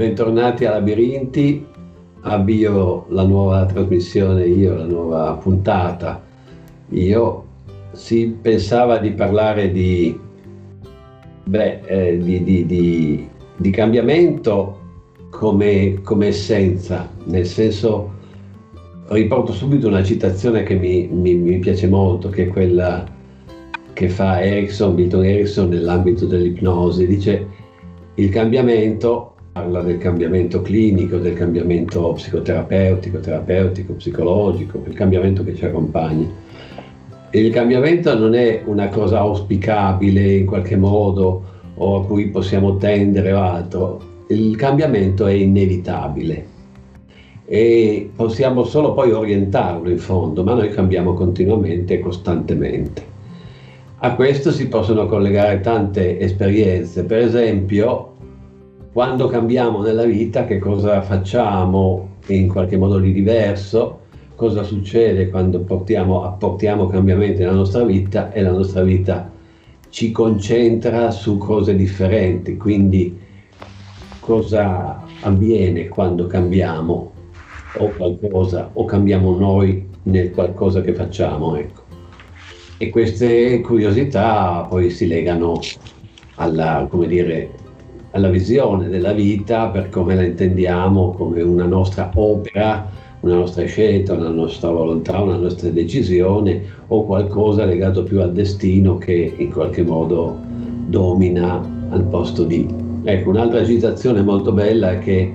bentornati a Labirinti. Avvio la nuova trasmissione, io la nuova puntata. Io si pensava di parlare di, beh, eh, di, di, di, di cambiamento come, come, essenza, nel senso riporto subito una citazione che mi, mi, mi piace molto, che è quella che fa Erickson, Milton Erickson nell'ambito dell'ipnosi, dice il cambiamento, parla del cambiamento clinico, del cambiamento psicoterapeutico, terapeutico, psicologico, il cambiamento che ci accompagna. Il cambiamento non è una cosa auspicabile in qualche modo o a cui possiamo tendere o altro, il cambiamento è inevitabile e possiamo solo poi orientarlo in fondo, ma noi cambiamo continuamente e costantemente. A questo si possono collegare tante esperienze, per esempio quando cambiamo nella vita che cosa facciamo in qualche modo di diverso, cosa succede quando portiamo, apportiamo cambiamenti nella nostra vita e la nostra vita ci concentra su cose differenti, quindi cosa avviene quando cambiamo o qualcosa o cambiamo noi nel qualcosa che facciamo. Ecco e queste curiosità poi si legano alla, dire, alla visione della vita per come la intendiamo come una nostra opera, una nostra scelta, una nostra volontà, una nostra decisione o qualcosa legato più al destino che in qualche modo domina al posto di. Ecco, un'altra citazione molto bella che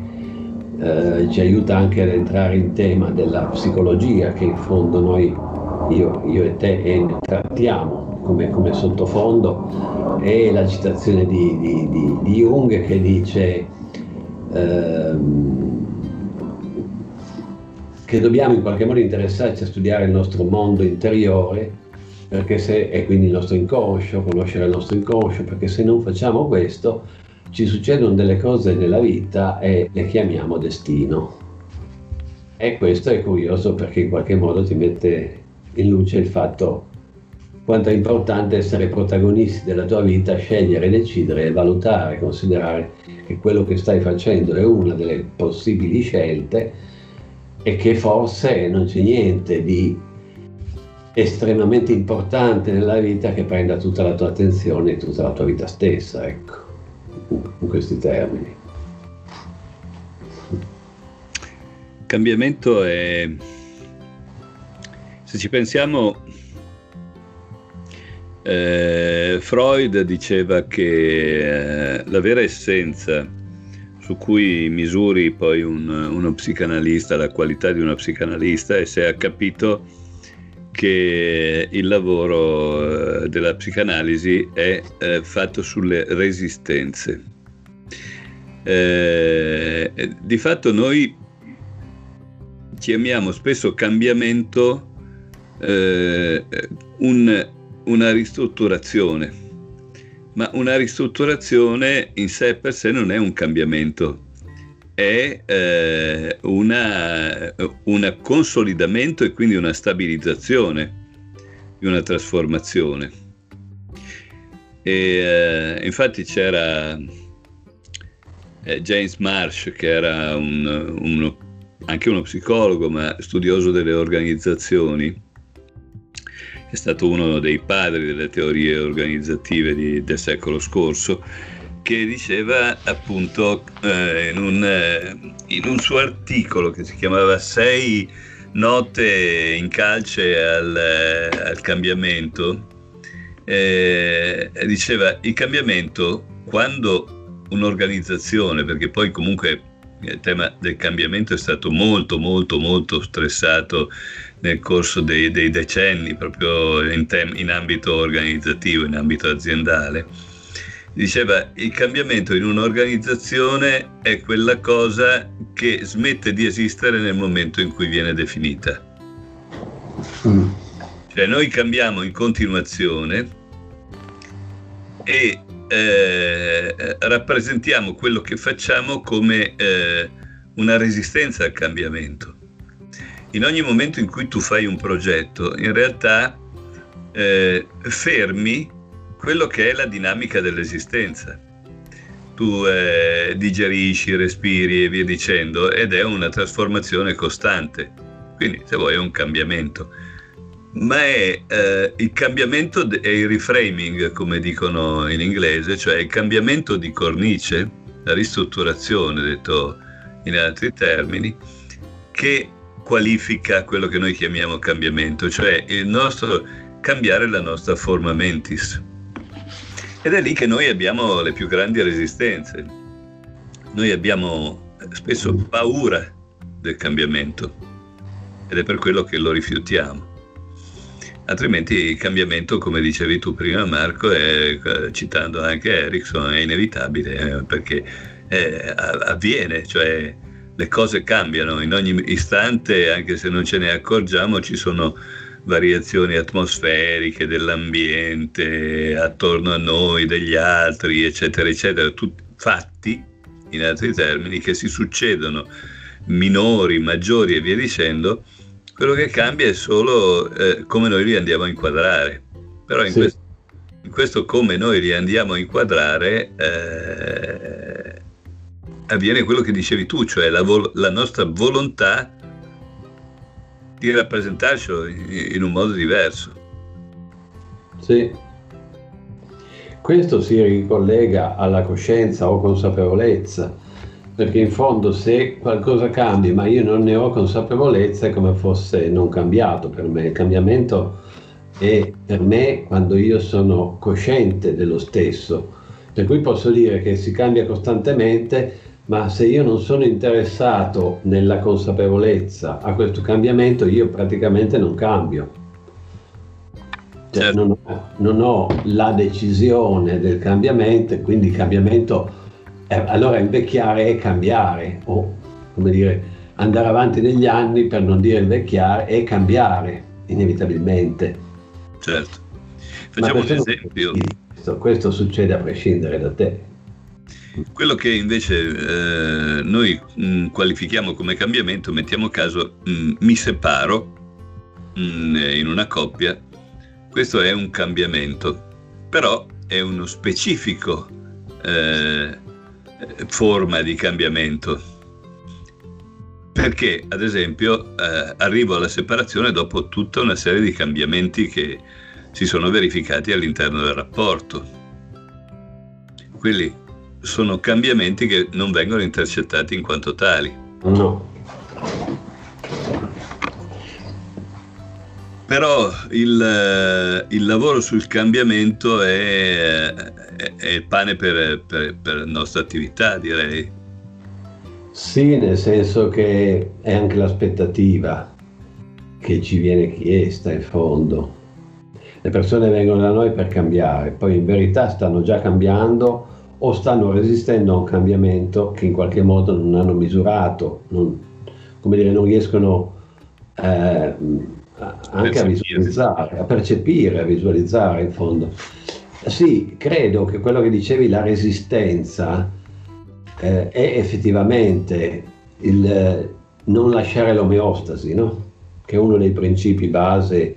eh, ci aiuta anche ad entrare in tema della psicologia che in fondo noi io, io e te e trattiamo come, come, sottofondo è la citazione di, di, di, di Jung che dice ehm, che dobbiamo in qualche modo interessarci a studiare il nostro mondo interiore perché se, e quindi il nostro inconscio, conoscere il nostro inconscio, perché se non facciamo questo ci succedono delle cose nella vita e le chiamiamo destino. E questo è curioso perché in qualche modo ti mette in luce il fatto quanto è importante essere protagonisti della tua vita, scegliere, decidere, valutare, considerare che quello che stai facendo è una delle possibili scelte e che forse non c'è niente di estremamente importante nella vita che prenda tutta la tua attenzione e tutta la tua vita stessa, ecco, in questi termini. cambiamento è se ci pensiamo, eh, Freud diceva che eh, la vera essenza su cui misuri poi un, uno psicanalista, la qualità di uno psicanalista, è se ha capito che il lavoro eh, della psicanalisi è eh, fatto sulle resistenze. Di fatto noi chiamiamo spesso cambiamento un, una ristrutturazione, ma una ristrutturazione in sé per sé non è un cambiamento, è eh, un consolidamento e quindi una stabilizzazione di una trasformazione. E, eh, infatti c'era eh, James Marsh, che era un, uno, anche uno psicologo, ma studioso delle organizzazioni, è stato uno dei padri delle teorie organizzative di, del secolo scorso, che diceva appunto eh, in, un, eh, in, un, suo articolo che si chiamava Sei note in calce al, eh, al cambiamento, eh, diceva il cambiamento quando un'organizzazione, perché poi comunque il tema del cambiamento è stato molto molto molto stressato nel corso dei, dei decenni, proprio in, tem- in ambito organizzativo, in ambito aziendale. Diceva, il cambiamento in un'organizzazione è quella cosa che smette di esistere nel momento in cui viene definita. Mm. Cioè noi cambiamo in continuazione e eh, rappresentiamo quello che facciamo come eh, una resistenza al cambiamento in ogni momento in cui tu fai un progetto, in realtà eh, fermi quello che è la dinamica dell'esistenza. tu eh, digerisci, respiri e via dicendo, ed è una trasformazione costante. Quindi, se vuoi, è un cambiamento. Ma è eh, il cambiamento e il reframing, come dicono in inglese, cioè il cambiamento di cornice, la ristrutturazione, detto in altri termini, che qualifica quello che noi chiamiamo cambiamento, cioè il nostro cambiare la nostra forma mentis. Ed è lì che noi abbiamo le più grandi resistenze. Noi abbiamo spesso paura del cambiamento ed è per quello che lo rifiutiamo. Altrimenti il cambiamento, come dicevi tu prima Marco, è, citando anche Ericsson, è inevitabile eh, perché è, avviene, cioè le cose cambiano. In ogni istante, anche se non ce ne accorgiamo, ci sono variazioni atmosferiche dell'ambiente attorno a noi, degli altri, eccetera, eccetera, tutti fatti, in altri termini, che si succedono minori, maggiori e via dicendo, quello che cambia è solo eh, come noi li andiamo a inquadrare. Però in, sì. questo, in questo, come noi li andiamo a inquadrare eh, avviene quello che dicevi tu, cioè la, vol- la nostra volontà di rappresentarcelo in un modo diverso. Sì. Questo si ricollega alla coscienza o consapevolezza, perché in fondo se qualcosa cambia ma io non ne ho consapevolezza è come fosse non cambiato per me. Il cambiamento è per me quando io sono cosciente dello stesso, per cui posso dire che si cambia costantemente ma se io non sono interessato nella consapevolezza a questo cambiamento, io praticamente non cambio. Cioè, certo. non, ho, non, ho, la decisione del cambiamento, e quindi il cambiamento, è, allora invecchiare è cambiare, o come dire, andare avanti negli anni per non dire invecchiare è cambiare, inevitabilmente. Certo. Facciamo un esempio. Questo, questo succede a prescindere da te. Quello che invece eh, noi mh, mm, qualifichiamo come cambiamento, mettiamo caso, mh, mm, mi separo mh, mm, in una coppia, questo è un cambiamento, però è uno specifico eh, forma di cambiamento. Perché, ad esempio, eh, arrivo alla separazione dopo tutta una serie di cambiamenti che si sono verificati all'interno del rapporto. Quindi sono cambiamenti che non vengono intercettati in quanto tali. No. Però il, il lavoro sul cambiamento è, è, è il pane per, per, per la nostra attività, direi. Sì, nel senso che è anche l'aspettativa che ci viene chiesta in fondo. Le persone vengono da noi per cambiare, poi in verità stanno già cambiando o stanno resistendo a un cambiamento che in qualche modo non hanno misurato, non, come dire, non riescono eh, anche a visualizzare, a percepire, a visualizzare in fondo. Sì, credo che quello che dicevi, la resistenza, eh, è effettivamente il eh, non lasciare l'omeostasi, no? che è uno dei principi base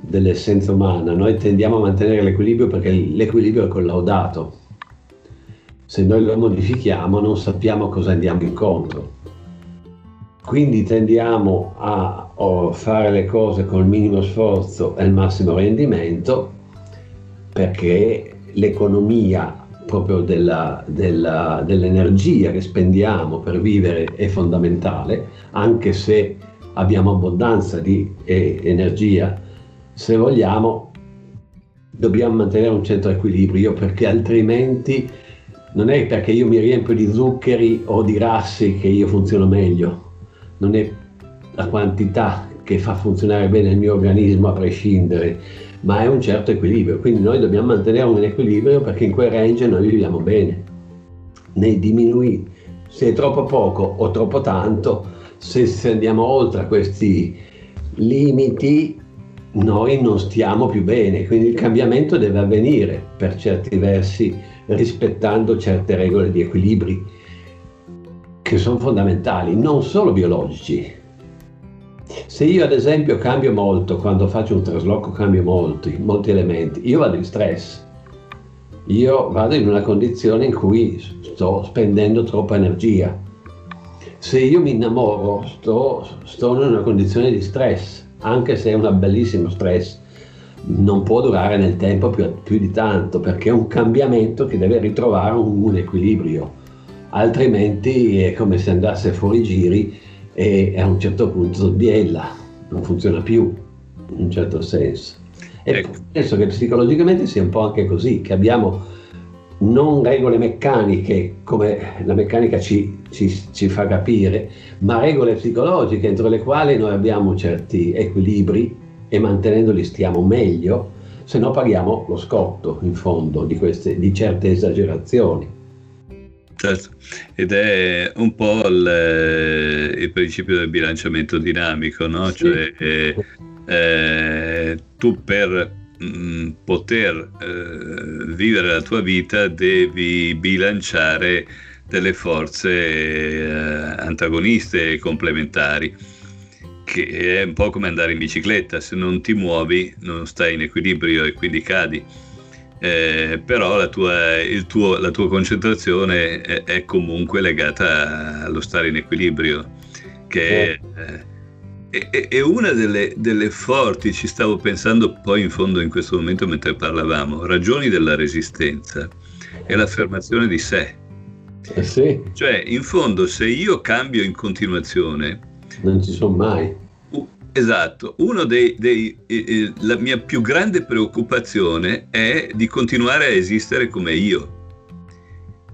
dell'essenza umana. Noi tendiamo a mantenere l'equilibrio perché l'equilibrio è collaudato se noi lo modifichiamo non sappiamo cosa andiamo incontro. Quindi tendiamo a fare le cose con il minimo sforzo e il massimo rendimento perché l'economia proprio della, della, dell'energia che spendiamo per vivere è fondamentale, anche se abbiamo abbondanza di eh, energia, se vogliamo dobbiamo mantenere un certo equilibrio perché altrimenti non è perché io mi riempio di zuccheri o di grassi che io funziono meglio, non è la quantità che fa funzionare bene il mio organismo a prescindere, ma è un certo equilibrio. Quindi noi dobbiamo mantenere un equilibrio perché in quel range noi viviamo bene. Ne diminuire, se è troppo poco o troppo tanto, se, se andiamo oltre questi limiti noi non stiamo più bene, quindi il cambiamento deve avvenire per certi versi rispettando certe regole di equilibri che sono fondamentali, non solo biologici. Se io ad esempio cambio molto, quando faccio un trasloco cambio molti, molti elementi, io vado in stress. io vado in una condizione in cui sto spendendo troppa energia. Se io mi innamoro, sto, sto in una condizione di stress, anche se è un bellissimo stress, non può durare nel tempo più, più, di tanto perché è un cambiamento che deve ritrovare un, un, equilibrio, altrimenti è come se andasse fuori giri e a un certo punto biella, non funziona più in un certo senso. E ecco. penso che psicologicamente sia un po' anche così, che abbiamo non regole meccaniche come la meccanica ci, ci, ci, fa capire, ma regole psicologiche entro le quali noi abbiamo certi equilibri e mantenendoli stiamo meglio, se no paghiamo lo scotto in fondo di, queste, di certe esagerazioni. Certo, ed è un po' il, il principio del bilanciamento dinamico, no? Sì. Cioè, eh, eh, tu per mh, mm, poter eh, vivere la tua vita devi bilanciare delle forze eh, antagoniste e complementari che è un po' come andare in bicicletta, se non ti muovi non stai in equilibrio e quindi cadi. Eh, però la tua, tuo, la tua concentrazione è, è, comunque legata allo stare in equilibrio, che è, è, è una delle, delle, forti, ci stavo pensando poi in fondo in questo momento mentre parlavamo, ragioni della resistenza, è l'affermazione di sé. Eh sì. Cioè, in fondo, se io cambio in continuazione, non ci sono mai. Esatto, dei, dei eh, eh, mia più grande preoccupazione è di continuare a esistere come io,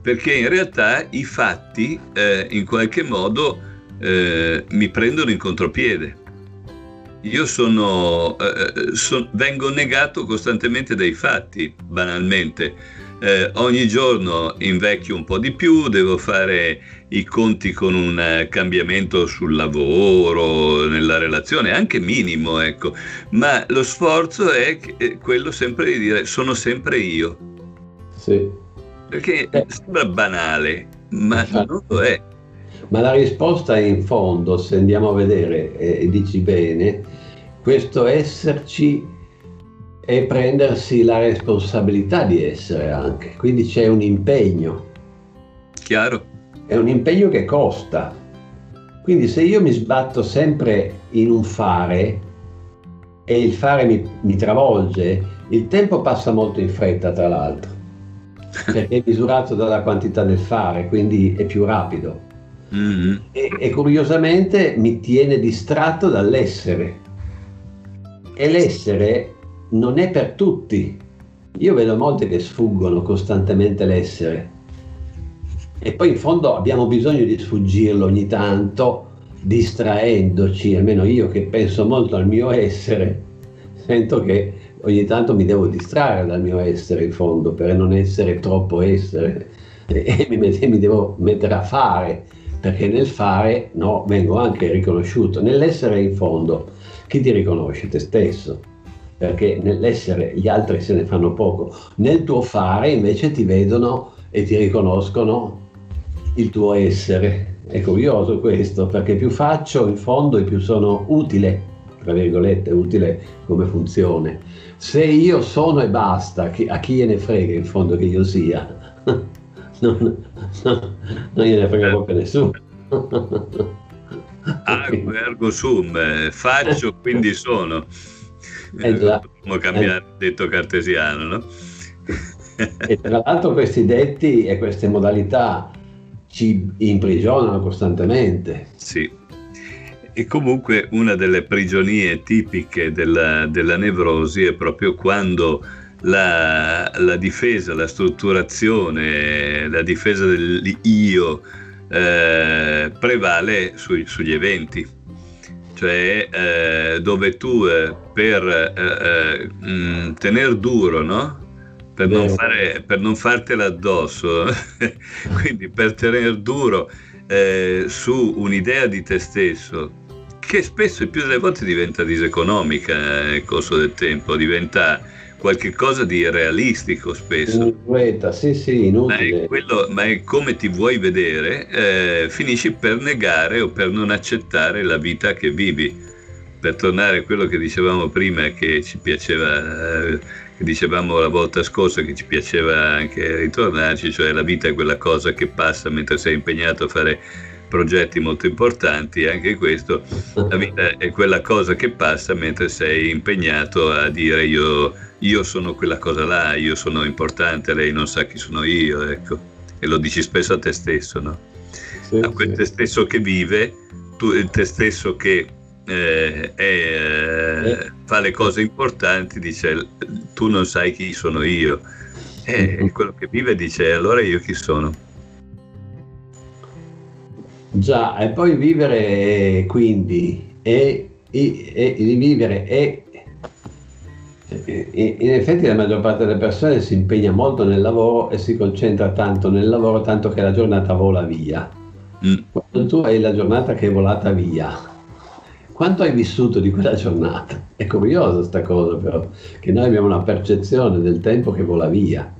perché in realtà i fatti eh, in qualche modo eh, mi prendono in contropiede. Io sono, eh, eh, so, vengo negato costantemente dai fatti, banalmente eh, ogni giorno invecchio un po' di più, devo fare i conti con un eh, cambiamento sul lavoro, nella relazione, anche minimo, ecco, ma lo sforzo è quello sempre di dire sono sempre io. Sì. Perché eh. sembra banale, ma Infatti. non lo è. Ma la risposta è in fondo, se andiamo a vedere, e dici bene, questo esserci e prendersi la responsabilità di essere anche. Quindi c'è un impegno. Chiaro. È un impegno che costa. Quindi se io mi sbatto sempre in un fare e il fare mi, mi travolge, il tempo passa molto in fretta tra l'altro, perché è misurato dalla quantità del fare, quindi è più rapido. Mm-hmm. E, e curiosamente mi tiene distratto dall'essere. E l'essere non è per tutti. Io vedo molti che sfuggono costantemente l'essere. E poi in fondo abbiamo bisogno di sfuggirlo ogni tanto, distraendoci, almeno io che penso molto al mio essere, sento che ogni tanto mi devo distrarre dal mio essere in fondo per non essere troppo essere e mi, mi devo mettere a fare perché nel fare no, vengo anche riconosciuto. Nell'essere in fondo, chi ti riconosce? Te stesso perché nell'essere gli altri se ne fanno poco, nel tuo fare invece ti vedono e ti riconoscono il tuo essere. È curioso questo, perché più faccio in fondo e più sono utile, tra virgolette, utile come funzione. Se io sono e basta, a chi gliene frega in fondo che io sia? non, non, non gliene frega proprio nessuno. Argo ergo sum, eh, faccio quindi sono. Eh, Dobbiamo cambiare il detto cartesiano, no? e tra l'altro questi detti e queste modalità ci imprigionano costantemente. Sì. E comunque una delle prigionie tipiche della, della nevrosi è proprio quando la, la, difesa, la strutturazione, la difesa dell'io eh, prevale sui, sugli eventi cioè eh, dove tu eh, per eh, eh, mm, tenere duro, no? Per non, fare, per non, fartela addosso, quindi per tenere duro eh, su un'idea di te stesso, che spesso e più delle volte diventa diseconomica eh, nel corso del tempo, diventa qualche cosa di realistico spesso. Inutile, sì, sì, inutile. Ma è, quello, ma è come ti vuoi vedere, eh, finisci per negare o per non accettare la vita che vivi. Per tornare a quello che dicevamo prima, che ci piaceva, eh, che dicevamo la volta scorsa che ci piaceva anche ritornarci, cioè la vita è quella cosa che passa mentre sei impegnato a fare progetti molto importanti, anche questo, la vita è quella cosa che passa mentre sei impegnato a dire io, io sono quella cosa là, io sono importante, lei non sa chi sono io, ecco, e lo dici spesso a te stesso, no? Sì, a quel sì. te stesso che vive, tu, te stesso che eh, eh, fa le cose importanti, dice tu non sai chi sono io. E quello che vive dice allora io chi sono? Già, e poi vivere quindi e, e, e vivere e in effetti la maggior parte delle persone si impegna molto nel lavoro e si concentra tanto nel lavoro tanto che la giornata vola via. Mm. Quando tu hai la giornata che è volata via, quanto hai vissuto di quella giornata? È curiosa questa cosa però, che noi abbiamo una percezione del tempo che vola via.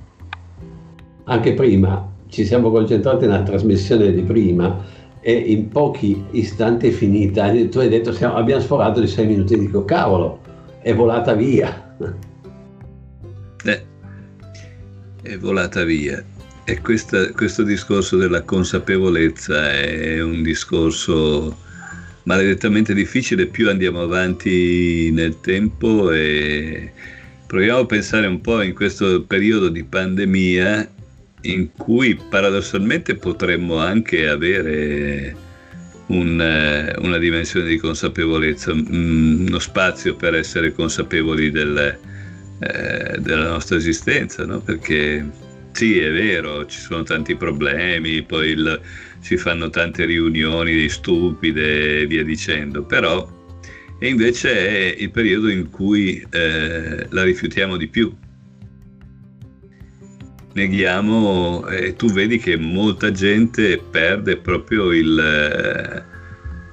Anche prima ci siamo concentrati nella trasmissione di prima e in pochi istanti è finita. Tu hai detto siamo, abbiamo sforato di sei minuti, dico cavolo, è volata via. Eh, è volata via. E questa, questo discorso della consapevolezza è un discorso maledettamente difficile, più andiamo avanti nel tempo e proviamo a pensare un po' in questo periodo di pandemia in cui paradossalmente potremmo anche avere un, eh, una dimensione di consapevolezza, mm, uno spazio per essere consapevoli del, eh, della nostra esistenza, no? perché sì, è vero, ci sono tanti problemi, poi il, si fanno tante riunioni stupide e via dicendo, però e invece è il periodo in cui eh, la rifiutiamo di più, neghiamo e tu vedi che molta gente perde proprio il,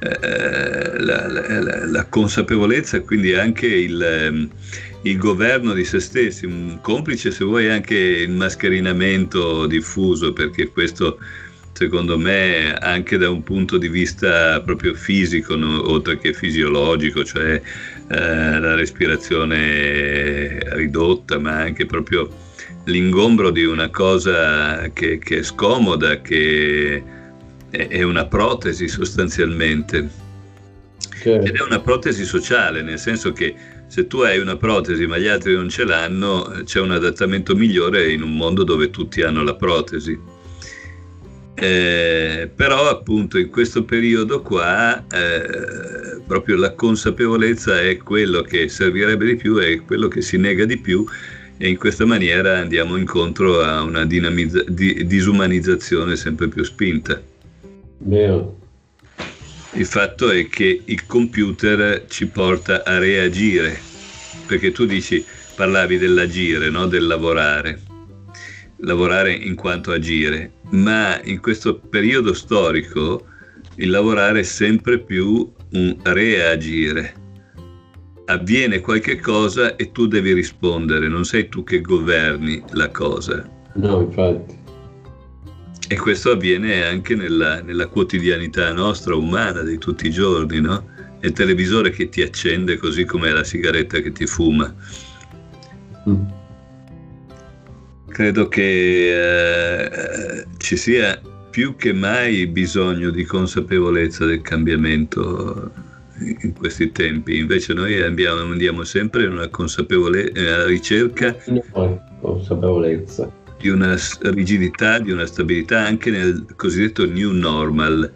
eh, la, la, la, consapevolezza, quindi anche il, ehm, il, governo di se stessi, un complice se vuoi anche il mascherinamento diffuso, perché questo secondo me anche da un punto di vista proprio fisico, no? oltre che fisiologico, cioè eh, la respirazione ridotta, ma anche proprio l'ingombro di una cosa che, che è scomoda, che è, è una protesi sostanzialmente. Certo. Ed è una protesi sociale, nel senso che se tu hai una protesi ma gli altri non ce l'hanno, c'è un adattamento migliore in un mondo dove tutti hanno la protesi. Eh, però appunto in questo periodo qua eh, proprio la consapevolezza è quello che servirebbe di più, è quello che si nega di più e in questa maniera andiamo incontro a una dinamizza- di- disumanizzazione sempre più spinta. Vero. Il fatto è che il computer ci porta a reagire, perché tu dici, parlavi dell'agire, no? del lavorare, lavorare in quanto agire, ma in questo periodo storico il lavorare è sempre più un reagire avviene qualche cosa e tu devi rispondere, non sei tu che governi la cosa. No, infatti. E questo avviene anche nella, nella quotidianità nostra, umana, di tutti i giorni, no? È il televisore che ti accende così come la sigaretta che ti fuma. Mm. Credo che eh, ci sia più che mai bisogno di consapevolezza del cambiamento in questi tempi, invece noi andiamo, andiamo sempre in una consapevolezza, alla ricerca consapevolezza. di una rigidità, di una stabilità anche nel cosiddetto new normal,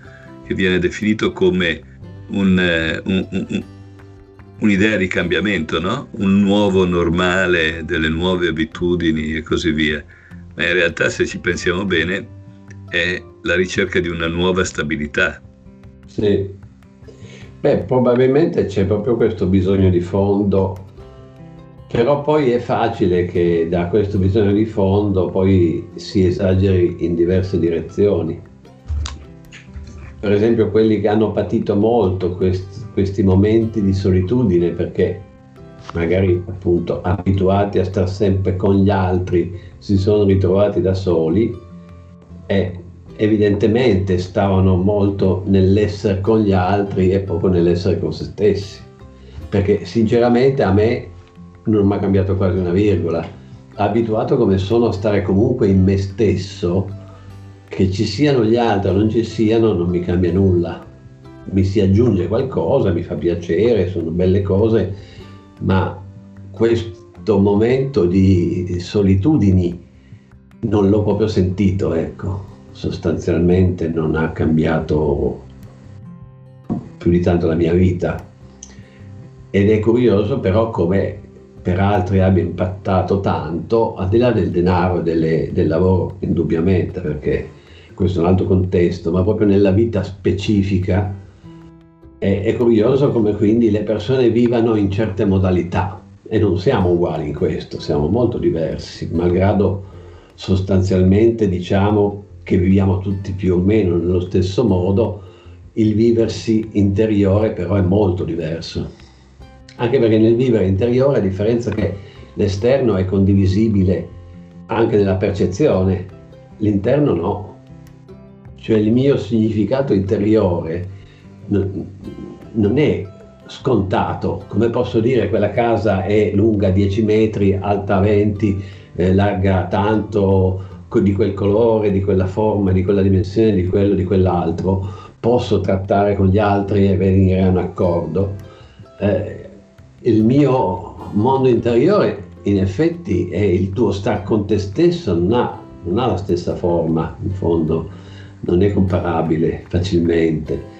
che viene definito come un, eh, un, un, un'idea di cambiamento, no? un nuovo normale, delle nuove abitudini e così via. Ma in realtà se ci pensiamo bene è la ricerca di una nuova stabilità. Sì, Beh, probabilmente c'è proprio questo bisogno di fondo, però poi è facile che da questo bisogno di fondo poi si esageri in diverse direzioni. Per esempio quelli che hanno patito molto questi, questi momenti di solitudine perché magari appunto abituati a stare sempre con gli altri si sono ritrovati da soli e evidentemente stavano molto nell'essere con gli altri e poco nell'essere con se stessi. Perché sinceramente a me non mi ha cambiato quasi una virgola. Abituato come sono a stare comunque in me stesso, che ci siano gli altri o non ci siano, non mi cambia nulla. Mi si aggiunge qualcosa, mi fa piacere, sono belle cose, ma questo momento di solitudini non l'ho proprio sentito, ecco, sostanzialmente non ha cambiato più di tanto la mia vita. Ed è curioso però come per altri abbia impattato tanto, al di là del denaro e del lavoro, indubbiamente, perché questo è un altro contesto, ma proprio nella vita specifica è, è curioso come quindi le persone vivano in certe modalità e non siamo uguali in questo, siamo molto diversi, malgrado sostanzialmente diciamo che viviamo tutti più o meno nello stesso modo, il viversi interiore però è molto diverso. Anche perché nel vivere interiore, a differenza che l'esterno è condivisibile anche nella percezione, l'interno no. Cioè il mio significato interiore non è scontato, come posso dire quella casa è lunga 10 metri, alta 20, eh, larga tanto, di quel colore, di quella forma, di quella dimensione, di quello, di quell'altro, posso trattare con gli altri e venire a un accordo. Eh, il mio mondo interiore in effetti è il tuo star con te stesso, non ha, non ha la stessa forma, in fondo non è comparabile facilmente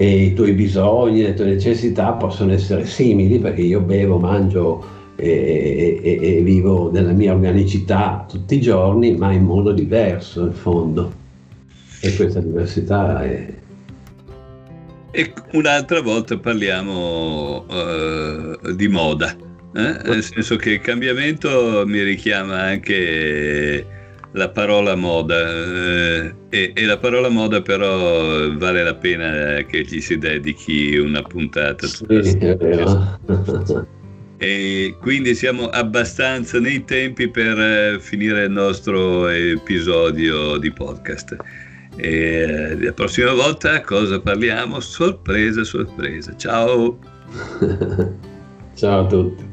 e i tuoi bisogni, le tue necessità possono essere simili perché io bevo, mangio e, e, e, vivo nella mia organicità tutti i giorni, ma in modo diverso in fondo. E questa diversità è... E un'altra volta parliamo uh, di moda, eh? nel senso che il cambiamento mi richiama anche la parola moda eh, e, e, la parola moda però vale la pena che gli si dedichi una puntata. Sì, e quindi siamo abbastanza nei tempi per eh, finire il nostro episodio di podcast. E eh, la prossima volta cosa parliamo? Sorpresa, sorpresa. Ciao. Ciao a tutti.